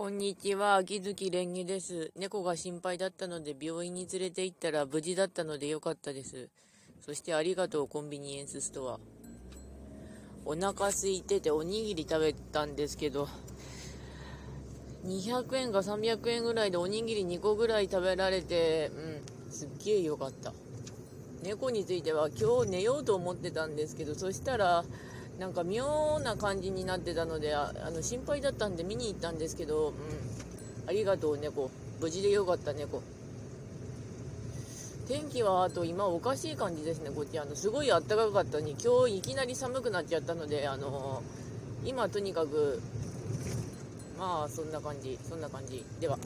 こんにちは、秋月蓮華です。猫が心配だったので病院に連れて行ったら無事だったのでよかったです。そしてありがとう、コンビニエンスストア。お腹空いてておにぎり食べたんですけど、200円か300円ぐらいでおにぎり2個ぐらい食べられて、うん、すっげえよかった。猫については今日寝ようと思ってたんですけど、そしたら、なんか妙な感じになってたのであの心配だったんで見に行ったんですけど、うん、ありがとう猫無事でよかった猫天気はあと今おかしい感じですねこっち。あのすごい暖かかったのに今日いきなり寒くなっちゃったのであの今とにかくまあそんな感じそんな感じ。では。